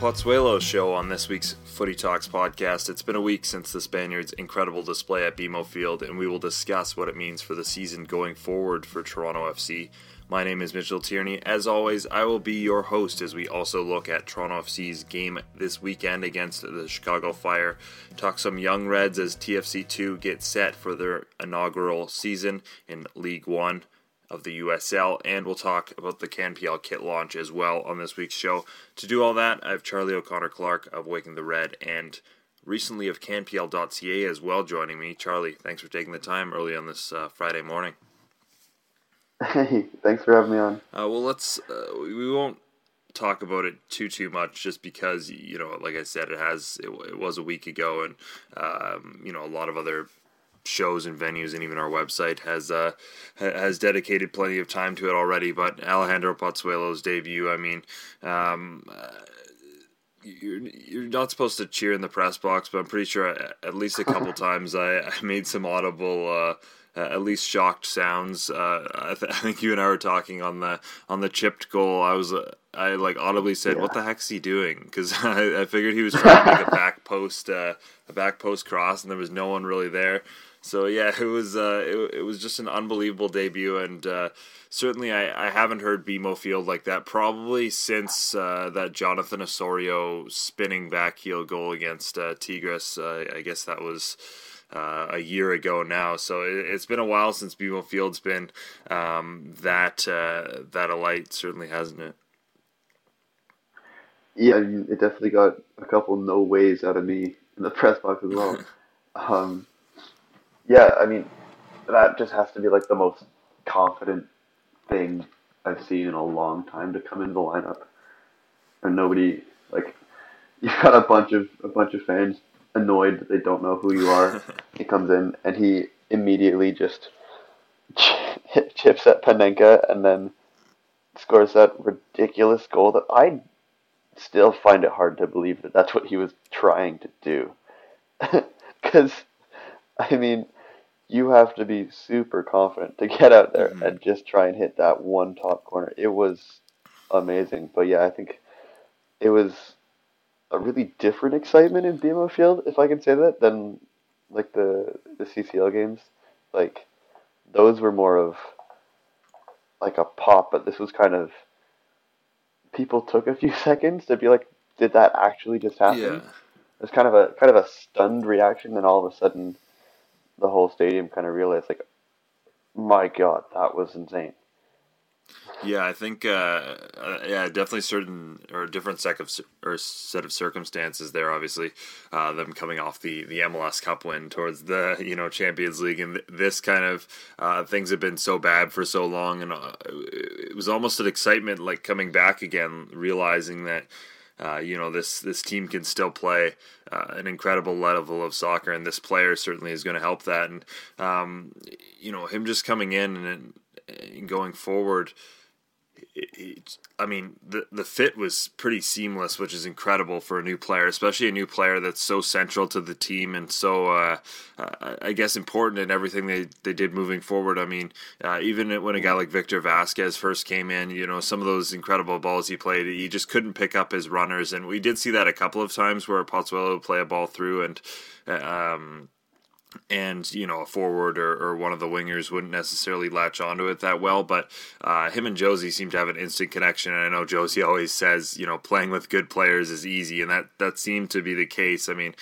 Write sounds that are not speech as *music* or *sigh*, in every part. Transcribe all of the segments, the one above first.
Pozuelo show on this week's Footy Talks podcast. It's been a week since the Spaniards' incredible display at BMO Field, and we will discuss what it means for the season going forward for Toronto FC. My name is Mitchell Tierney. As always, I will be your host as we also look at Toronto FC's game this weekend against the Chicago Fire. Talk some Young Reds as TFC2 get set for their inaugural season in League One of the USL, and we'll talk about the CanPL kit launch as well on this week's show. To do all that, I have Charlie O'Connor Clark of Waking the Red and recently of CanPL.ca as well joining me. Charlie, thanks for taking the time early on this uh, Friday morning. Hey, thanks for having me on. Uh, well, let's. Uh, we won't talk about it too too much just because you know like i said it has it, it was a week ago and um, you know a lot of other shows and venues and even our website has uh, has dedicated plenty of time to it already. But Alejandro Pozuelo's debut, I mean. Um, uh, you're, you're not supposed to cheer in the press box, but I'm pretty sure at least a couple *laughs* times I, I made some audible uh, uh, at least shocked sounds. Uh, I, th- *laughs* I, think you and I were talking on the on the chipped goal. I was uh, I like audibly said, yeah. "What the heck's he doing?" Because *laughs* I, I, figured he was trying to make a back post uh, a back post cross, and there was no one really there. So yeah, it was uh, it, it was just an unbelievable debut, and uh, certainly I, I haven't heard BMO Field like that probably since uh, that Jonathan Osorio spinning back heel goal against uh, Tigres. Uh, I guess that was. Uh, a year ago now, so it, has been a while since BMO Field's been um, that uh, that alight. Certainly, hasn't it? Yeah, it definitely got a couple no ways out of me in the press box as well. *laughs* um, yeah, I mean, that just has to be like the most confident thing I've seen in a long time to come into the lineup. And nobody like *laughs* you've got a bunch of a bunch of fans annoyed that they don't know who you are. *laughs* he comes in and he immediately just *laughs* chips at Panenka and then scores that ridiculous goal that I still find it hard to believe that that's what he was trying to do. *laughs* Because, I mean, you have to be super confident to get out there mm-hmm. and just try and hit that one top corner. It was amazing. But yeah, I think it was a really different excitement in BMO Field, if I can say that, than like the the CCL games. Like those were more of like a pop, but this was kind of people took a few *laughs* seconds to be like, did that actually just happen? Yeah. It was kind of a kind of a stunned reaction, then all of a sudden the whole stadium kind of realized, like, my God, that was insane. Yeah, I think uh, uh, yeah, definitely certain or different set of or set of circumstances there. Obviously, uh, them coming off the the MLS Cup win towards the you know Champions League, and this kind of uh, things have been so bad for so long, and uh, it was almost an excitement like coming back again, realizing that uh, you know this this team can still play uh, an incredible level of soccer, and this player certainly is going to help that. And um, you know him just coming in and, and going forward I mean, the the fit was pretty seamless, which is incredible for a new player, especially a new player that's so central to the team and so, uh, uh, I guess, important in everything they, they did moving forward. I mean, uh, even when a guy like Victor Vazquez first came in, you know, some of those incredible balls he played, he just couldn't pick up his runners, and we did see that a couple of times where Pozuelo would play a ball through and. Um, and you know a forward or, or one of the wingers wouldn't necessarily latch onto it that well but uh, him and Jozy seem to have an instant connection and i know Jozy always says you know playing with good players is easy and that that seemed to be the case. I mean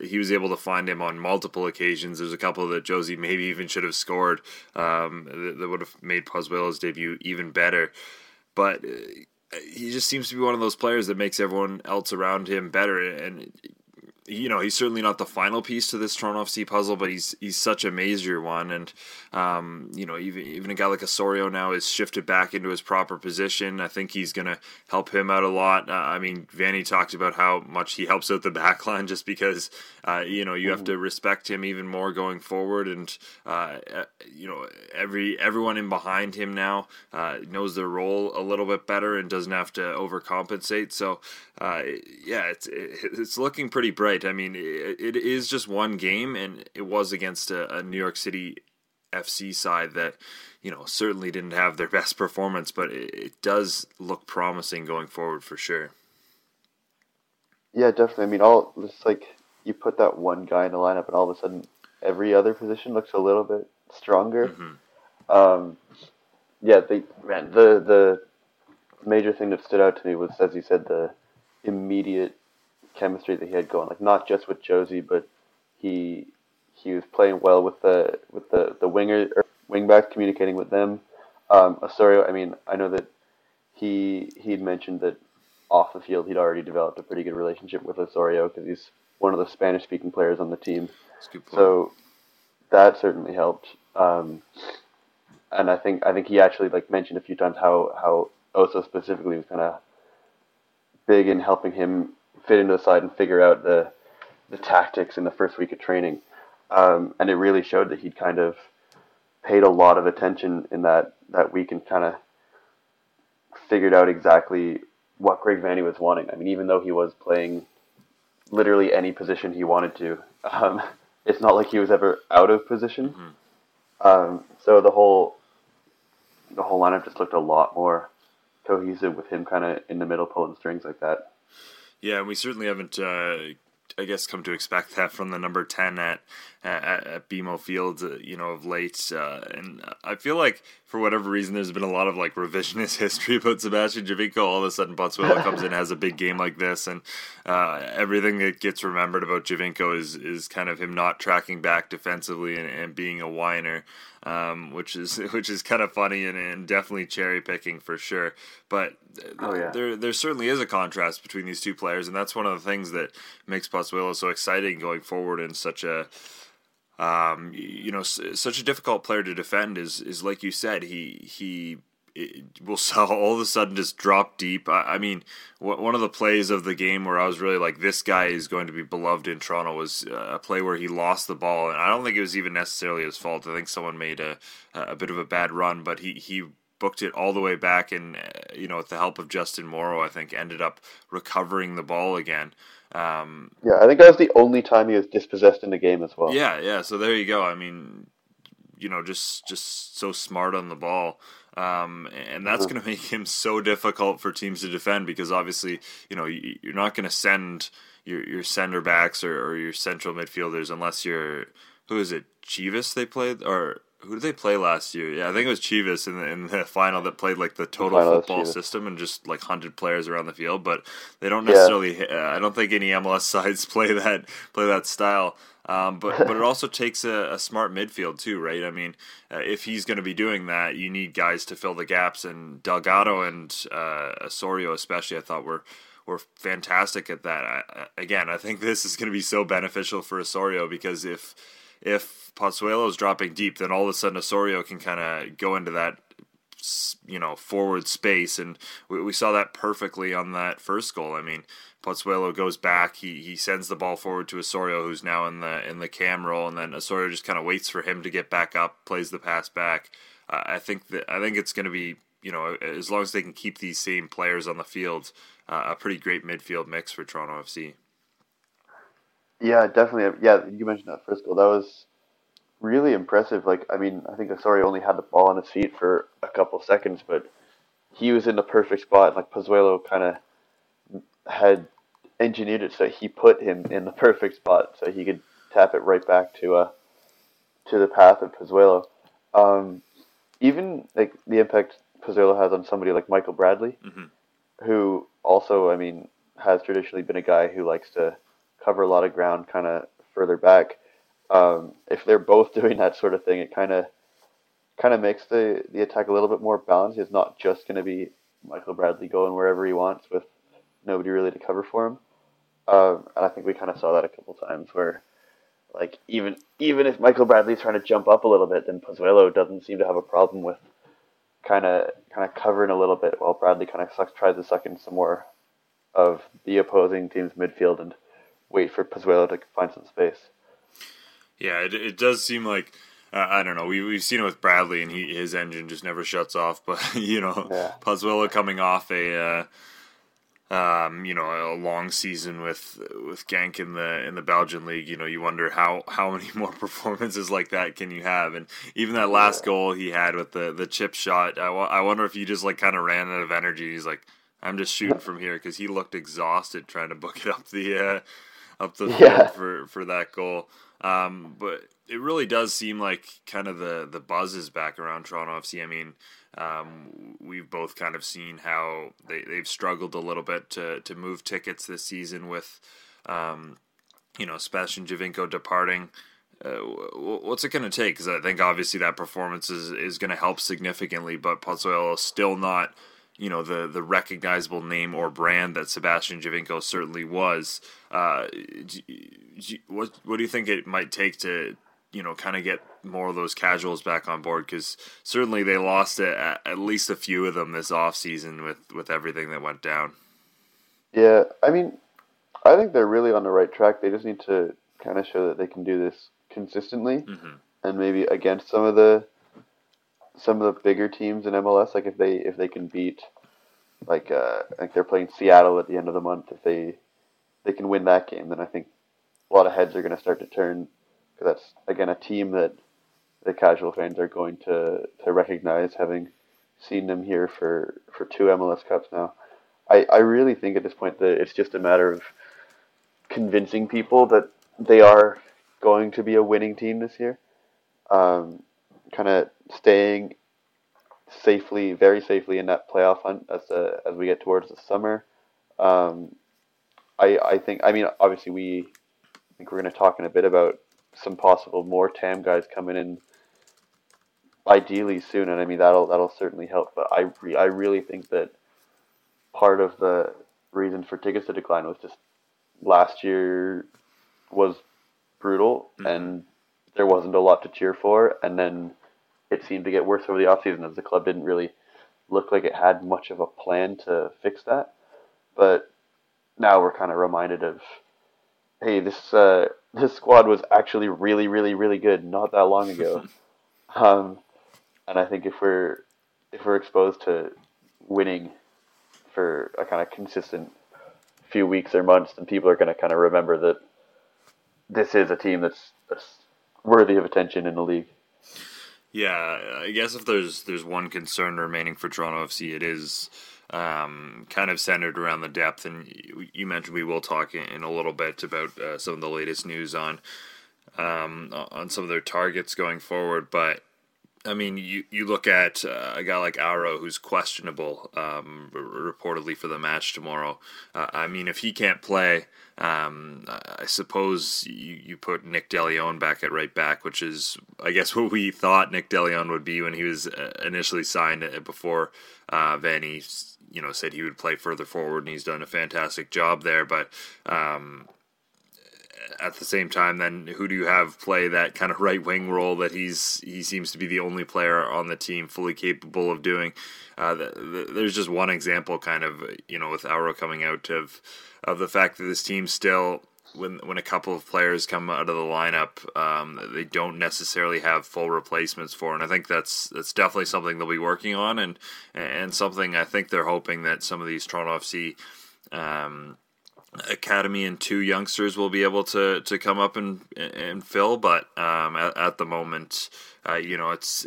he was able to find him on multiple occasions. There's a couple that Jozy maybe even should have scored um, that, that, would have made Pozuelo's debut even better. But uh, he just seems to be one of those players that makes everyone else around him better and you know he's certainly not the final piece to this Toronto FC puzzle, but he's he's such a major one, and um, you know even even a guy like Osorio now is shifted back into his proper position. I think he's going to help him out a lot. Uh, I mean, Vanney talked about how much he helps out the *laughs* back line just because uh, you know you have to respect him even more going forward, and uh, you know every everyone in behind him now uh, knows their role a little bit better and doesn't have to overcompensate. So uh, yeah, it's it's looking pretty bright. I mean, it, it is just one game, and it was against a, a, New York City FC side that you know certainly didn't have their *laughs* best performance, but it, it does look promising going forward for sure. Yeah, definitely. I mean, all it's like you put that one guy in the lineup, and all of a sudden, every other position looks a little bit stronger. Mm-hmm. Um, yeah, they man the the major thing that stood out to me was, as you said, the immediate chemistry that he had going. Like not just with Jozy, but he he was playing well with the with the the winger or wingbacks, communicating with them. Um, Osorio, I mean, I know that he he'd mentioned that off the field he'd already developed a pretty good relationship with Osorio because he's one of the Spanish speaking players on the team. So that certainly helped. Um, and I think I think he actually like mentioned a few times how how Oso specifically was kind of big in helping him fit into the side and figure out the the tactics in the first week of training. Um, and it really showed that he'd kind of paid a lot of attention in that, that week and kind of figured out exactly what Greg Vanney was wanting. I mean, even though he was playing literally any position he wanted to, um, *laughs* it's not like he was ever out of position. Mm-hmm. Um, so the whole the whole lineup just looked a lot more cohesive with him kind of in the middle pulling strings like that. Yeah, and we certainly haven't, uh, I guess, come to expect that from the number ten at at, at BMO Field, uh, you know, of late. Uh, and I feel like for whatever reason, there's been a lot of like revisionist *laughs* history about Sebastian Giovinco. All of a sudden, Pozuelo *laughs* comes in, has a big game like this, and uh, everything that gets remembered about Giovinco is is kind of him not tracking back defensively and, and being a whiner um, which is *laughs* which is kind of funny and, and definitely cherry picking for sure. But oh, yeah. there there certainly is a contrast between these two players, and that's one of the things that makes Pozuelo so exciting going forward in such a um, you know, such a difficult player to defend is is like you said. He he will *laughs* all of a sudden just drop deep. I, I, mean, one of the plays of the game where I was really like, this guy is going to be beloved in Toronto was uh, a play where he lost the ball, and I don't think it was even necessarily his fault. I think someone made a a bit of a bad run, but he he booked it all the way back, and uh, you know, with the help of Justin Morrow, I think ended up recovering the ball again. Um, yeah, I think that was the only time he was dispossessed in the game as well. Yeah, yeah. So there you go. I mean, you know, just just so smart on the ball. Um, and that's going to make him so difficult for teams to defend because obviously, you know, you're not going to send your your center backs or, or, your central midfielders unless you're who is it, Chivas they played or who did they play last year? Yeah, I think it was Chivas in the in the final that played like the total the football system and just like hunted players around the field. But they don't necessarily. Yeah. Uh, I don't think any MLS *laughs* sides play that play that style. Um, but but it *laughs* also takes a, a, smart midfield too, right? I mean, uh, if he's going to be doing that, you need guys to fill the gaps, and Delgado and uh, Osorio especially, I thought were were fantastic at that. I, again, I think this is going to be so beneficial for Osorio because if if Pozuelo is dropping deep, then all of a sudden Osorio can kind of go into that you know forward space, and we, we saw that perfectly on that first goal. I mean, Pozuelo goes back, he he sends the ball forward to Osorio, who's now in the in the cam role, and then Osorio just kind of waits for him to get back up, plays the pass back. Uh, I think that I think it's going to be you know as long as they can keep these same players on the field, uh, a pretty great midfield mix for Toronto FC. Yeah, definitely. Yeah, you mentioned that first goal. That was really impressive. Like, I mean, I think Osorio only had the ball on his feet for a couple seconds, but he was in the perfect spot. Like Pozuelo kind of had engineered it so he put him in the perfect spot so he could tap it right back to uh to the path of Pozuelo. Um, even like the impact Pozuelo has on somebody like Michael Bradley, mm-hmm. who also, I mean, has traditionally been a guy who likes to cover a lot of ground kind of further back. Um, if they're both *laughs* doing that sort of thing, it kind of kind of makes the the attack a little bit more balanced. It's not just going to be Michael Bradley going wherever he wants with nobody really to cover for him. Um, and I think we kind of saw that a couple times where, like, even even if Michael Bradley's trying to jump up a little bit, then Pozuelo doesn't seem to have a problem with kind of kind of covering a little bit while Bradley kind of tries to suck in some more of the opposing team's midfield and wait for Pozuelo to find some space. Yeah, it, it does seem like uh, I don't know. We we've seen it with Bradley, and he his engine just never shuts off. *laughs* But you know, yeah. Pozuelo coming off a uh, um, you know a long season with with Genk in the in the Belgian league. You know, you wonder how how many *laughs* more performances like that can you have? And even that last yeah. goal he had with the the chip shot, I, I wonder if he just like kind of ran out of energy. He's like, I'm just shooting from here because he looked exhausted trying to book it up the uh, up the field yeah. for for that goal. Um, but it really does seem like kind of the the buzz is back around Toronto FC. I mean, um, we've both kind of seen how they they've struggled a little bit to to move tickets this season with, um, you know, Sebastian Giovinco departing. Uh, what's it going to take? Because I think obviously that performance is, is going to help significantly, but Pozuelo is still not you know the the recognizable name or brand that Sebastian Giovinco certainly was. Uh, what what do you think it might take to you know kind of get more of those casuals back on board? Because certainly they lost at, at least a few of them this off season with with everything that went down. Yeah, I mean, I think they're really on the right track. They just need to kind of show that they can do this consistently, mm-hmm. and maybe against some of the some of the bigger teams in MLS, like if they if they can beat, like uh, like they're playing Seattle at the end of the month, if they they can win that game, then I think a lot of heads are going to start to turn because that's again a team that the casual fans are going to to recognize, having seen them here for for two MLS Cups now. I I really think at this point that it's just a matter of convincing people that they are going to be a winning team this year. Um, kind of staying safely, very safely in that playoff hunt as uh, as we get towards the summer. Um, I I think I mean obviously we I think we're going to talk in a bit about some possible more TAM guys coming in ideally soon, and I mean that'll that'll certainly help. But I re- I really think that part of the reason for tickets to decline was just last year was brutal mm-hmm. and there wasn't a lot to cheer for, and then it seemed to get worse over the offseason as the club didn't really look like it had much of a plan to fix that. But now we're kind of reminded of, hey, this uh, *laughs* this squad was actually really, really, really good not that long ago. *laughs* um, and I think if we're if we're exposed to winning for a kind of consistent few weeks or months, then people are going to kind of remember that this is a team that's, that's worthy of attention in the league. Yeah, I guess if there's there's one concern remaining for Toronto FC, it is um, kind of centered around the depth. And you, mentioned we will talk in, a little bit about uh, some of the latest news on um, on some of their targets going forward. But I mean, you, you look at uh, a guy like Auro, who's questionable um, reportedly for the match tomorrow. Uh, I mean, if he can't play, um, I suppose you, you put Nick DeLeon back at right back, which is, I guess, *laughs* what we thought Nick DeLeon would be when he was uh, initially signed uh, before uh, Vanney, you know, said he would play further forward, and he's done a fantastic job there. But um, at the same time, then who do you have play that kind of *laughs* right wing role that he's he seems to be the only player on the team fully capable of doing? Uh, the, the, there's just one example, kind of you know, with Auro coming out of of the fact that this team still. When, when a couple of players come out of the lineup, um, they don't necessarily have full replacements for, and I think that's that's definitely something they'll be working on, and and something I think they're hoping that some of these Toronto FC um, academy and two youngsters will be able to to come up and and fill but um, at, at, the moment uh, you know it's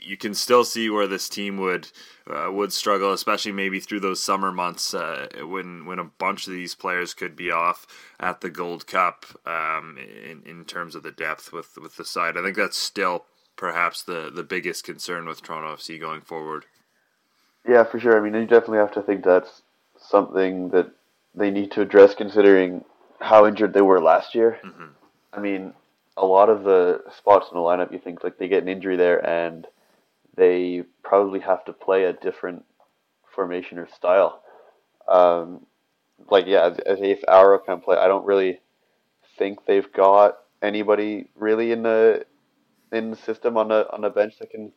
you can still see where this team would uh, would struggle especially maybe through those summer months uh, when when a bunch of these players could be off at the Gold Cup um, in in terms of the depth with with the side. I think that's still perhaps the the biggest concern with Toronto FC going forward. Yeah for sure. I mean you definitely have to think that's something that they need to address considering how injured they were last year. Mm-hmm. I mean, a lot of the spots in the lineup, you think like they get an injury there and they probably have to play a different formation or style. Um, like yeah, if Auro can play, I don't really think they've got anybody really in the in the system on the on the bench that can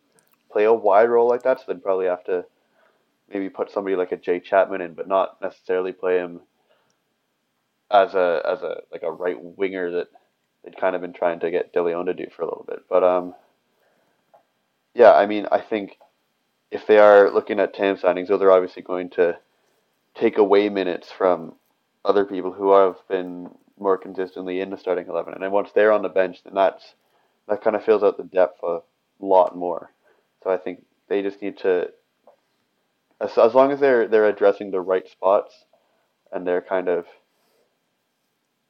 play a wide role like that. So they'd probably have to maybe put somebody like a Jay Chapman in, but not necessarily play him as a as a like a right winger that they'd kind of been trying to get DeLeon to do for a little bit. But um, yeah, I mean, I think if they are looking at TAM signings, though, they're obviously going to take away minutes from other people who have been more consistently in the starting eleven, and then once they're on the bench, then that's that kind of fills out the depth a lot more. So I think they just need to, as, as long as they're they're addressing the right spots, and they're kind of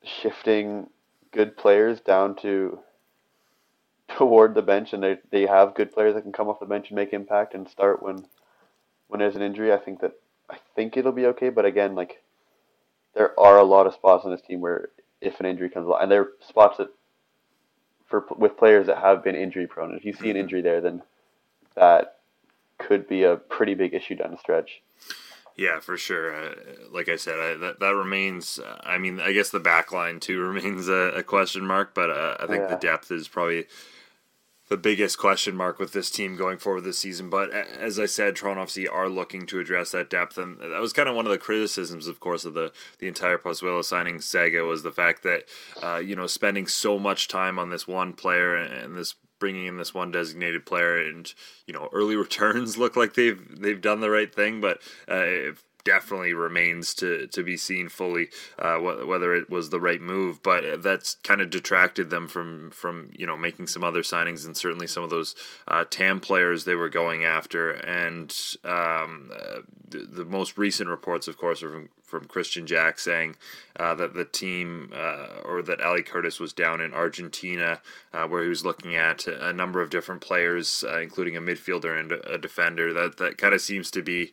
shifting good players down to toward the bench, and they they have good players that can come off the bench and make impact and start when when there's an injury. I think that I think it'll be okay, but again, like there are a lot of spots on this team where if an injury comes along, and there are spots that for with players that have been injury prone. If you see an mm-hmm. injury there, then that could be a pretty big issue down the stretch. Yeah, for sure. Uh, like I said, I, that that remains. Uh, I mean, I guess the back line too *laughs* remains a, a question mark, but uh, I think yeah. the depth is probably the biggest question mark with this team going forward this season. But as I said, Toronto FC are looking to address that depth, and that was kind of one of the criticisms, of course, of the the entire Pozuelo signing saga was the fact that uh, you know spending so much time on this one player and this bringing in this one designated player, and you know early *laughs* returns look like they've they've done the right thing, but uh, definitely remains to, to be seen fully uh, whether it was the right move. But that's kind of detracted them from from you know making some other signings and certainly some of those uh, TAM players they were going after. And um, uh, the, the, most recent reports, of course, are from, from Kristian Jack saying uh, that the team uh, or that Ali Curtis was down in Argentina uh, where he was looking at a number of different players, including a midfielder and a defender. That that kind of seems to be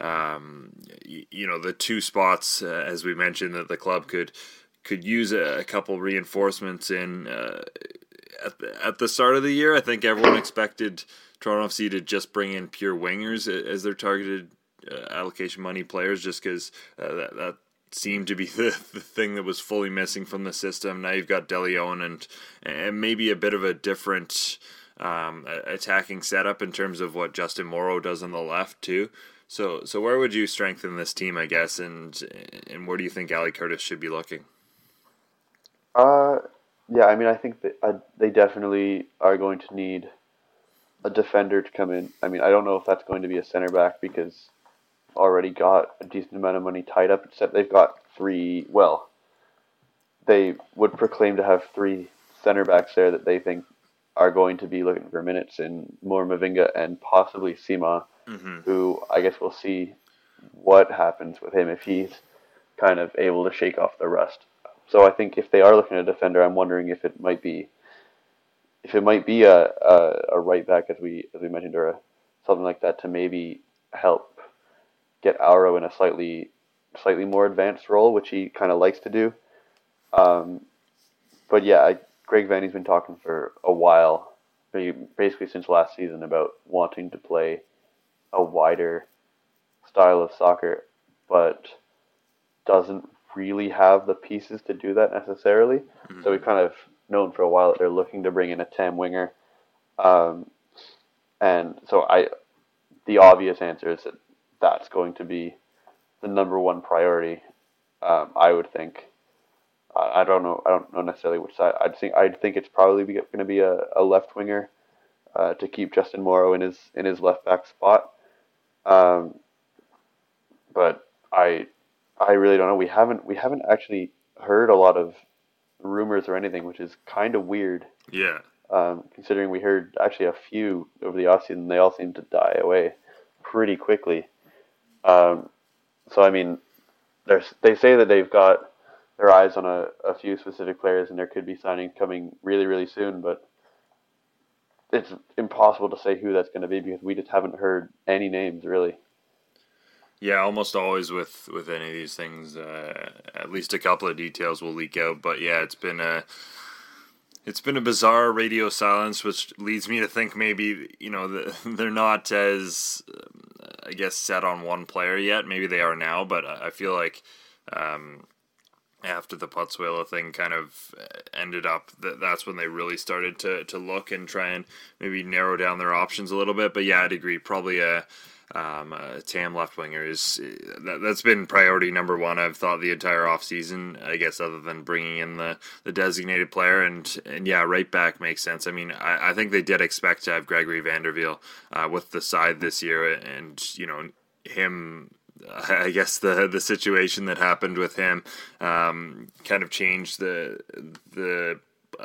um, you, you, know the two spots uh, as we mentioned that the club could could use a, a couple reinforcements in uh, at the, at the start of the year. I think everyone expected Toronto FC to just bring in pure wingers as their targeted uh, allocation money players, just because uh, that, that seemed to be *laughs* the, the thing that was fully missing from the system. Now you've got DeLeon and and maybe a bit of a different um, attacking setup in terms of what Justin Morrow does on the left too. So, so where would you strengthen this team, I guess, and and where do you think Ali Curtis should be looking? Uh, yeah, I mean, I think that uh, they definitely are going to need a defender to come in. I mean, I don't know if that's going to be a center back because already got a decent amount of money tied up. Except they've got three. Well, they would proclaim to have three center backs there that they think are going to be looking for minutes in Moor Mavinga and possibly Ciman mm-hmm. who I guess we'll see what happens with him if he's kind of able to shake off the rust. So I think if they are looking at a defender, I'm wondering if it might be if it might be a, a, a right back as we as we mentioned or a, something like that to maybe help get Auro in a slightly slightly more advanced role, which he kind of likes to do. Um, but yeah, I, Greg Vanney's been talking for a while, basically since last season, about wanting to play a wider style of soccer, but doesn't really have the pieces to do that necessarily. Mm-hmm. So we've kind of known for a while that they're looking to bring in a TAM winger. Um, and so I, the obvious answer is that that's going to be the number one priority. Um, I would think. I don't know. I don't know necessarily which side. I'd think. I'd think it's probably going to be a, a left winger uh, to keep Justin Morrow in his in his left back spot. Um, but I I really don't know. We haven't we haven't actually heard a lot of rumors or anything, which is kind of weird. Yeah. Um, considering we heard actually a few over the offseason, they all seem to die away pretty quickly. Um, so I mean, there's they say that they've got their eyes on a, a few specific players, and there could be signing coming really really soon, but it's impossible to say who that's going to be because we just haven't heard any names really. Yeah, almost always with with any of these things, uh, at least a couple of details will leak out. But yeah, it's been a it's been a bizarre radio silence, which leads me to think maybe you know *laughs* they're not as I guess set on one player yet. Maybe they are now, but I feel like um, after the Pozuelo thing kind of ended up, that that's when they really started to to look and try and maybe narrow down their options a little bit. But yeah, I'd agree. Probably a um, uh, TAM left winger is that, has been priority number one. I've thought the entire off season. I guess other than bringing in the, the designated player and and yeah, right back makes sense. I mean, I, I think they did expect to have Gregory van der Wiel uh, with the side this year, and you know him I guess the the situation that happened with him um, kind of changed the the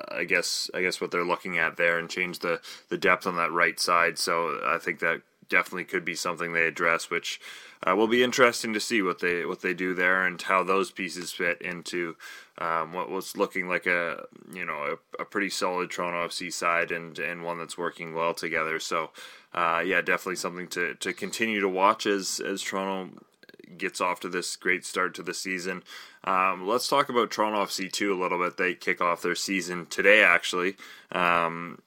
I guess I guess what they're looking at there and change the the depth on that right side. So I think that definitely could be something they address, which uh, will be interesting to see what they what they do there and how those pieces fit into um, what was looking like a you know a, a, pretty solid Toronto FC side and and one that's working well together. So uh, yeah, definitely something to, to continue to watch as as Toronto gets off to this great start to the season. Um, let's talk about Toronto FC two a little bit. They kick off their season today, actually, um,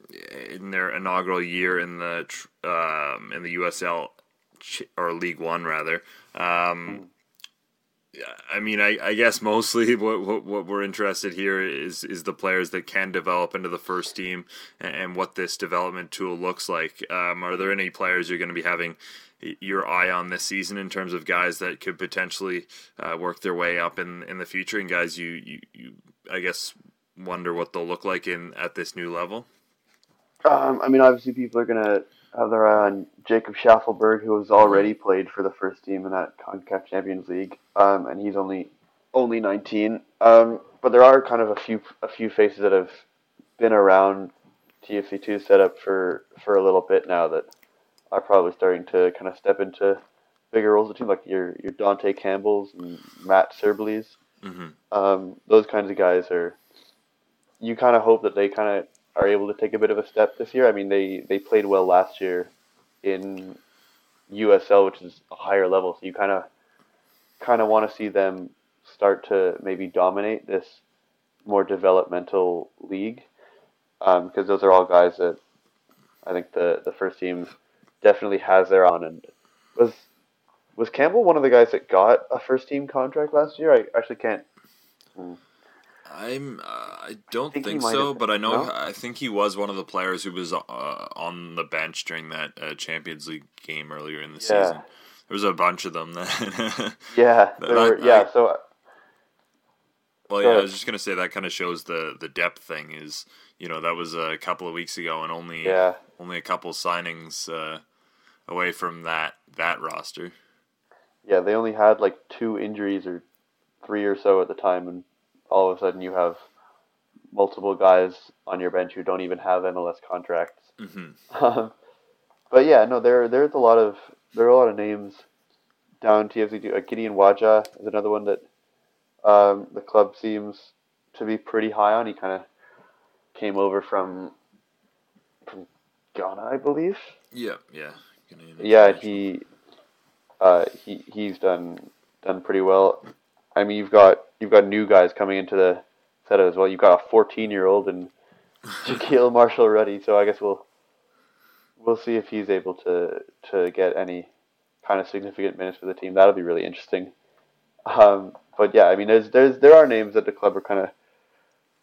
in their inaugural year in the um, in the USL or League One rather. Um, I mean, I, I guess mostly *laughs* what, what, what we're interested here is is the players that can develop into the first team and, and what this development tool looks like. Um, are there any players you're going to be having your eye on this season in terms of guys that could potentially uh, work their way up in in the future and guys you, you, you I guess wonder what they'll look like in at this new level? Um, I mean, obviously, people are going to their on Jacob Shaffelburg, who has already played for the first team in that Concacaf Champions League, um, and he's only only 19. Um, but there are kind of a few a few faces that have been around TFC2 setup for for a little bit now that are probably starting to kind of step into bigger roles of the team, like your your Dante Campbells and Matt Srbelys. Mm-hmm. Um, those kinds of guys are. You kind of hope that they kind of are able to take a bit of a step this year. I mean, they they played well last year in USL, which is a higher level. So you kind of kind of want to see them start to maybe dominate this more developmental league, because um, those are all guys that I think the the first team definitely has their on. And was was Campbell one of the guys that got a first team contract last year? I actually can't. Hmm. I'm. Uh, I don't I think, think so, but I know. No? I think he was one of the players who was uh, on the bench during that uh, Champions League game earlier in the yeah. season. There was a bunch of them. *laughs* That yeah, that were, I, yeah. I, so. Well, yeah, I was just gonna say that kind of shows the the depth thing. Is you know that was a couple of weeks ago, and only yeah. only a couple signings uh, away from that that roster. Yeah, they only had like two injuries or three or so at the time, and all of a sudden you have multiple guys on your bench who don't even have MLS contracts. Mm-hmm. Um, but yeah, no, there there's a lot of there are a lot of names down TFC. Uh, Gideon Waja is another one that um, the club seems to be pretty high on. He kind of came over from from Ghana, I believe. Yeah, yeah. Yeah, he uh, he he's done done pretty well. I mean, you've got you've got new guys coming into the set as well. You've got a 14 year old and Jahkeele Marshall-Rutty, so I guess we'll we'll see if he's able to to get any kind of significant minutes for the team. That'll be really interesting. Um, but yeah, I mean, there's there's there are names that the club are kind of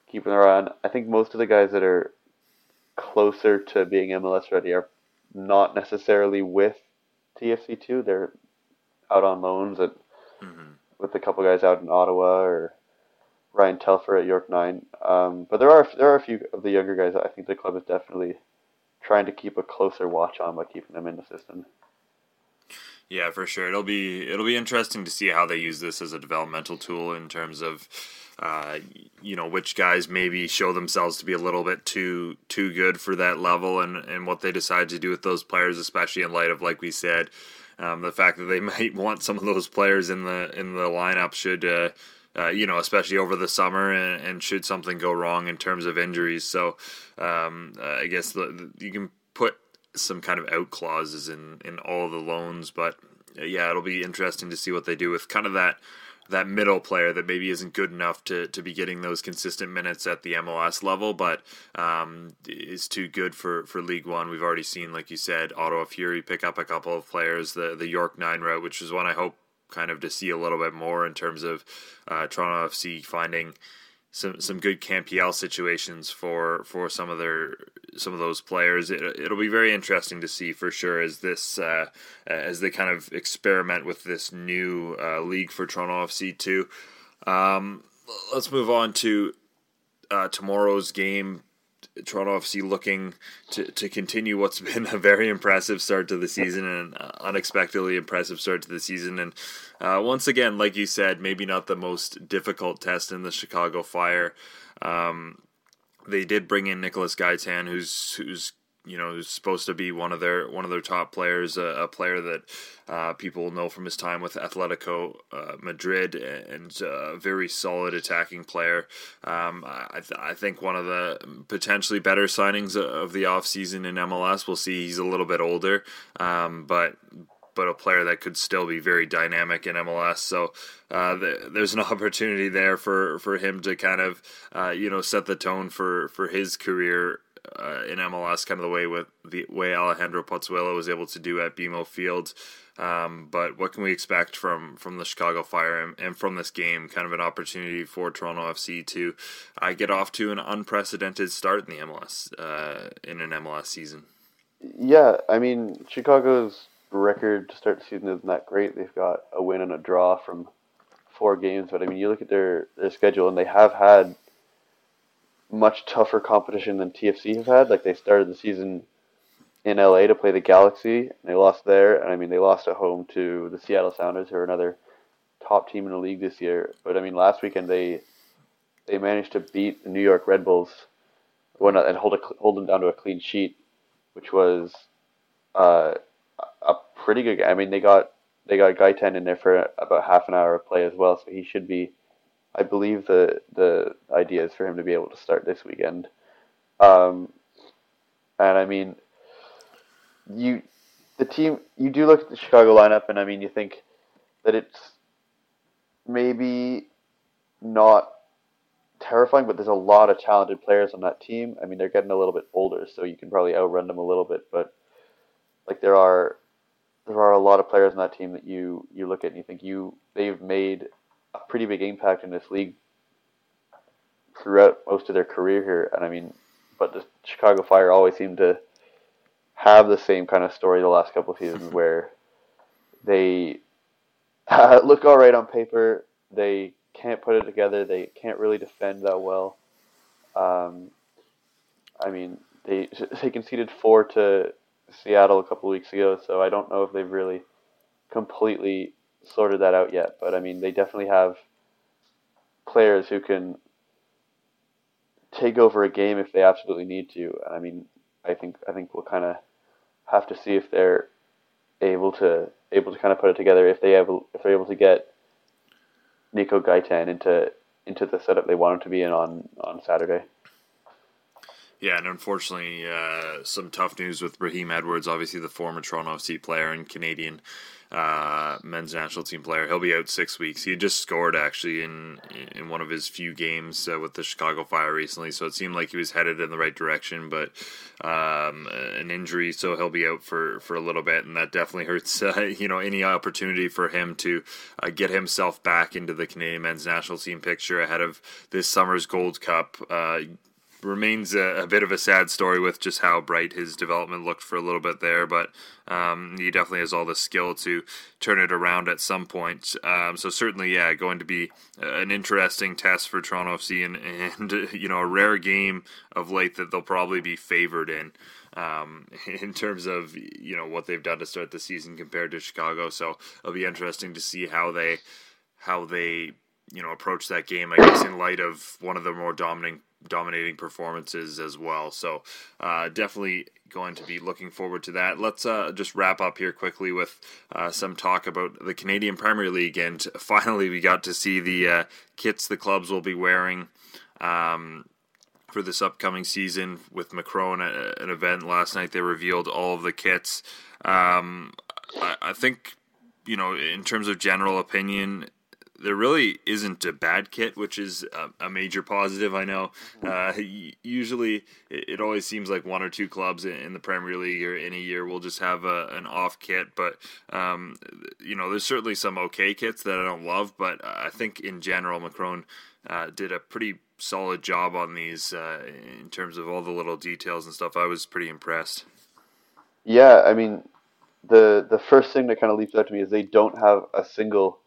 keeping their eye on. I think most of the guys that are closer to being MLS ready are not necessarily with TFC2. They're out on loans at, mm-hmm. with a couple guys out in Ottawa or Ryan Telfer at York Nine. Um, but there are there are a few of the younger guys that I think the club is definitely trying to keep a closer watch on by keeping them in the system. Yeah, for sure. It'll be it'll be interesting to see how they use this as a developmental tool in terms of uh, you know which guys maybe show themselves to be a little bit too too good for that level and and what they decide to do with those players especially in light of like we said um, the fact that they *laughs* might want some of those players in the in the lineup should uh, uh, you know, especially over the summer, and, and, should something go wrong in terms of injuries. So, um, I guess the, the, you can put some kind of out clauses in in all the loans, but uh, yeah, it'll be interesting to see what they do with kind of that that middle player that maybe isn't good enough to, to be getting those consistent minutes at the MLS level, but um, is too good for, for League One. We've already seen, like you said, Ottawa Fury pick up a couple of players, the the York Nine route, which is one I hope kind of to see a little bit more in terms of uh, Toronto FC finding some some good CanPL situations for for some of their some of those players. It, it'll be very interesting to see for sure as this uh, as they kind of experiment with this new uh, league for Toronto FC too. Um, let's move on to uh, tomorrow's game. Toronto FC looking to, to continue what's *laughs* been a very impressive start to the season and unexpectedly impressive start to the season. And uh, once again, like you said, maybe not the most difficult test in the Chicago Fire. Um, they did bring in Nicolas Gaitan, who's who's you know supposed to be one of their one of their top players, uh, a player that uh, people know from his time with Atletico uh, Madrid, and a uh, very solid attacking player. Um, I, th- I think one of the potentially better signings of the offseason in MLS. We'll see. He's a little bit older, um, but but a player that could still be very dynamic in MLS. So uh, the, there's an *laughs* opportunity there for, for him to kind of uh, you know set the tone for, for his career uh, in MLS, kind of the way with the way Alejandro Pozuelo was able to do at BMO Field. Um, but what can we expect from from the Chicago Fire and, and, from this game? Kind of an opportunity for Toronto FC to uh, get off to an unprecedented start in the MLS uh, in an MLS season. Yeah, I mean Chicago's record to start the season isn't that great. They've got a win and a draw from four games, but I mean you look at their their schedule and they have had much tougher competition than TFC have had. Like they started the season in LA to play the Galaxy, and they lost there. And I mean, they lost at home to the Seattle Sounders, who are another top team in the league this year. But I mean, last weekend they they managed to beat the New York Red Bulls, and hold a, hold them down to a clean sheet, which was uh, a pretty good. game. I mean, they got they got Gaitan in there for about half an hour of play as well, so he should be I believe the the idea is for him to be able to start this weekend. Um, and I mean, you the team you do look at the Chicago lineup, and I mean, you think that it's maybe not terrifying, but there's a lot of talented players on that team. I mean, they're getting a little bit older, so you can probably outrun them a little bit, but like there are there are a lot of players on that team that you you look at and you think you they've made a pretty big impact in this league throughout most of their career here. And I mean, but the Chicago Fire always seem to have the same kind of story the last couple of seasons *laughs* where they uh, *laughs* look all right on paper. They can't put it together. They can't really defend that well. Um, I mean, they *laughs* they conceded four to Seattle a couple of weeks ago, so I don't know if they've really completely sorted that out yet, but I mean, they definitely have players who can take over a game if they absolutely need to. And I mean, I think I think we'll kind of have to see if they're able to able to kind of put it together if they able if they're able to get Nico Gaitan into into the setup they want him to be in on on Saturday. Yeah, and unfortunately, uh, some tough news with Raheem Edwards, obviously the former Toronto FC player and Canadian uh, men's national team player. He'll be out six weeks. He just scored actually in in one of his few games uh, with the Chicago Fire recently, so it seemed like he was headed in the right direction. But um, an injury, so he'll be out for, for a little bit, and that definitely hurts. *laughs* Uh, you know, any opportunity for him to uh, get himself back into the Canadian men's national team picture ahead of this summer's Gold Cup uh, remains a, a, bit of a sad story with just how bright his development looked for a little bit there, but um, he definitely has all the skill to turn it around at some point. Um, so certainly, yeah, going to be an interesting test for Toronto FC and, and *laughs* you know a rare game of late that they'll probably be favored in. Um, *laughs* in terms of you know what they've done to start the season compared to Chicago, so it'll be interesting to see how they how they you know approach that game. I guess in light of one of the more dominating dominating performances as well. So uh, definitely going to be looking forward to that. Let's uh, just wrap up here quickly with uh, some talk about the Canadian Premier League, and *laughs* finally we got to see the uh, kits the clubs will be wearing. Um, for this upcoming season with Macron at an event last night, they revealed all of the kits. Um, I, I think, you know, in terms of general opinion, there really isn't a bad kit, which is a, a major positive. I know. Uh, usually, it, it, always seems like one or two clubs in, in, the Premier League or in a year will just have a, an off kit. But um, you know, there's certainly some okay kits that I don't love. But I think in general, Macron uh, did a pretty solid job on these uh, in terms of all the little details and stuff. I was pretty impressed. Yeah, I mean, the the first thing that kind of leaps out to me is they don't have a single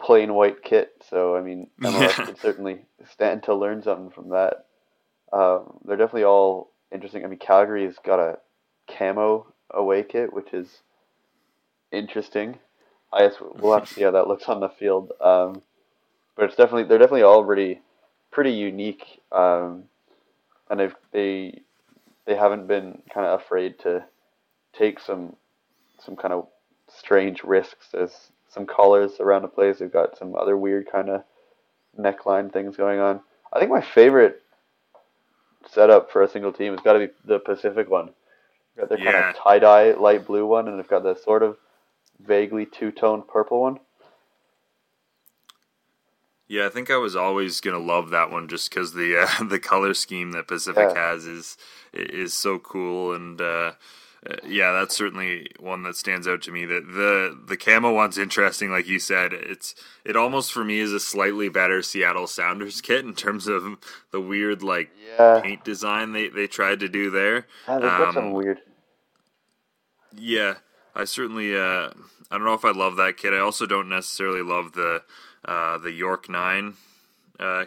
plain white kit. So I mean, *laughs* MLS could certainly stand to learn something from that. Um, they're definitely all interesting. I mean, Calgary's got a camo away kit, which is interesting. I guess we'll have to see how that looks on the field. Um, but it's definitely they're definitely all pretty pretty unique, um, and they've they they haven't been kind of afraid to take some some kind of strange risks. There's some collars around the place. They've got some other weird kind of neckline things going on. I think my favorite setup for a single team has got to be the Pacific one. They've got their yeah. kind of tie dye light blue one, and they've got the sort of vaguely two tone purple one. Yeah, I think I was always gonna love that one just because the uh, *laughs* the color scheme that Pacific yeah. has is is so cool and uh, uh, yeah, that's certainly one that stands out to me. That the the camo one's interesting, like you said. It's it almost for me is a slightly better Seattle Sounders *laughs* kit in terms of the weird like yeah. paint design they they tried to do there. Yeah, they've got um, some weird. Yeah, I certainly. Uh, I don't know if I love that kit. I also don't necessarily love the uh, the York Nine uh,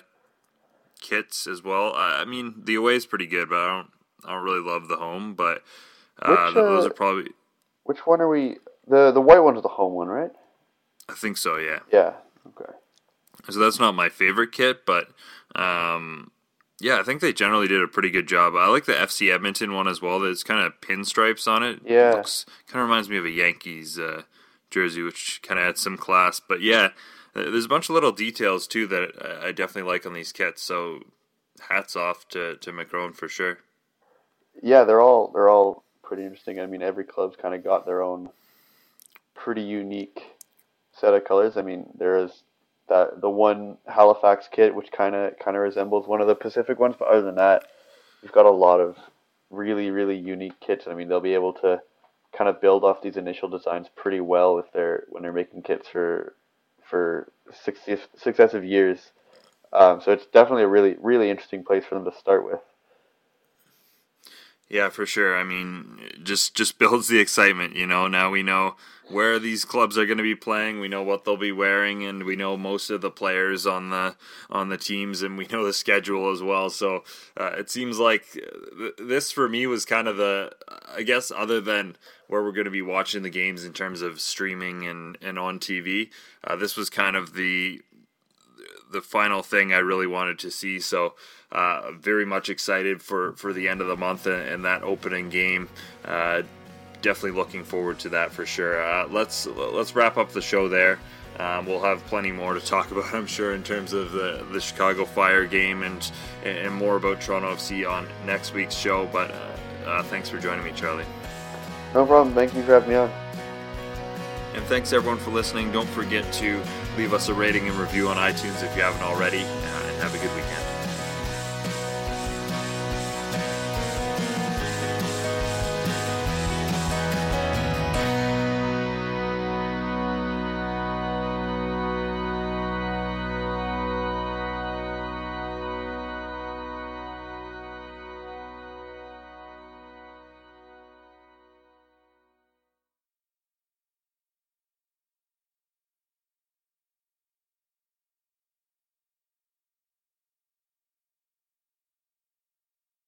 kits as well. I mean, the away is pretty good, but I don't. I don't really love the home, but uh, which, those are probably. Which one are we? The the white one's the home one, right? I think so. Yeah. Yeah. Okay. So that's not my favorite kit, but um, yeah, I think they generally did a pretty good job. I like the FC Edmonton one as well. There's kind of pinstripes on it. Yeah. Looks, kind of reminds me of a Yankees uh, jersey, which kind of adds some class. But yeah, uh, there's a bunch of little details too that I definitely like on these kits. So hats off to to Macron for sure. Yeah, they're all they're all pretty interesting. I mean, every club's kind of got their own pretty unique set of colors. I mean, there is that the one Halifax kit which kind of kind of resembles one of the Pacific ones, but other than that, you've got a lot of really really unique kits. I mean, they'll be able to kind of build off these initial designs pretty well if they're when they're making kits for for successive years. Um, so it's definitely a really really interesting place for them to start with. Yeah, for sure. I mean, just just builds the excitement. You know, now we know where these clubs are going to be playing. We know what they'll be wearing, and we know most of the players on the on the teams, and we *laughs* know the schedule as well. So uh, it seems like th- this for me was kind of the, I guess, other than where we're going to be watching the games in terms of streaming and and on TV. Uh, this was kind of the the final thing I really wanted to see. So uh, very much excited for, for the end of the month and, and that opening game. Uh, definitely looking forward to that for sure. Uh, let's let's wrap up the show there. Um, we'll have plenty more to talk *laughs* about, I'm sure, in terms of the, the Chicago Fire game and and more about Toronto FC on next week's show. But uh, uh, thanks for joining me, Charlie. No problem. Thank you for having me on. And thanks everyone for listening. Don't forget to leave us a rating and review on iTunes if you haven't already. And have a good weekend.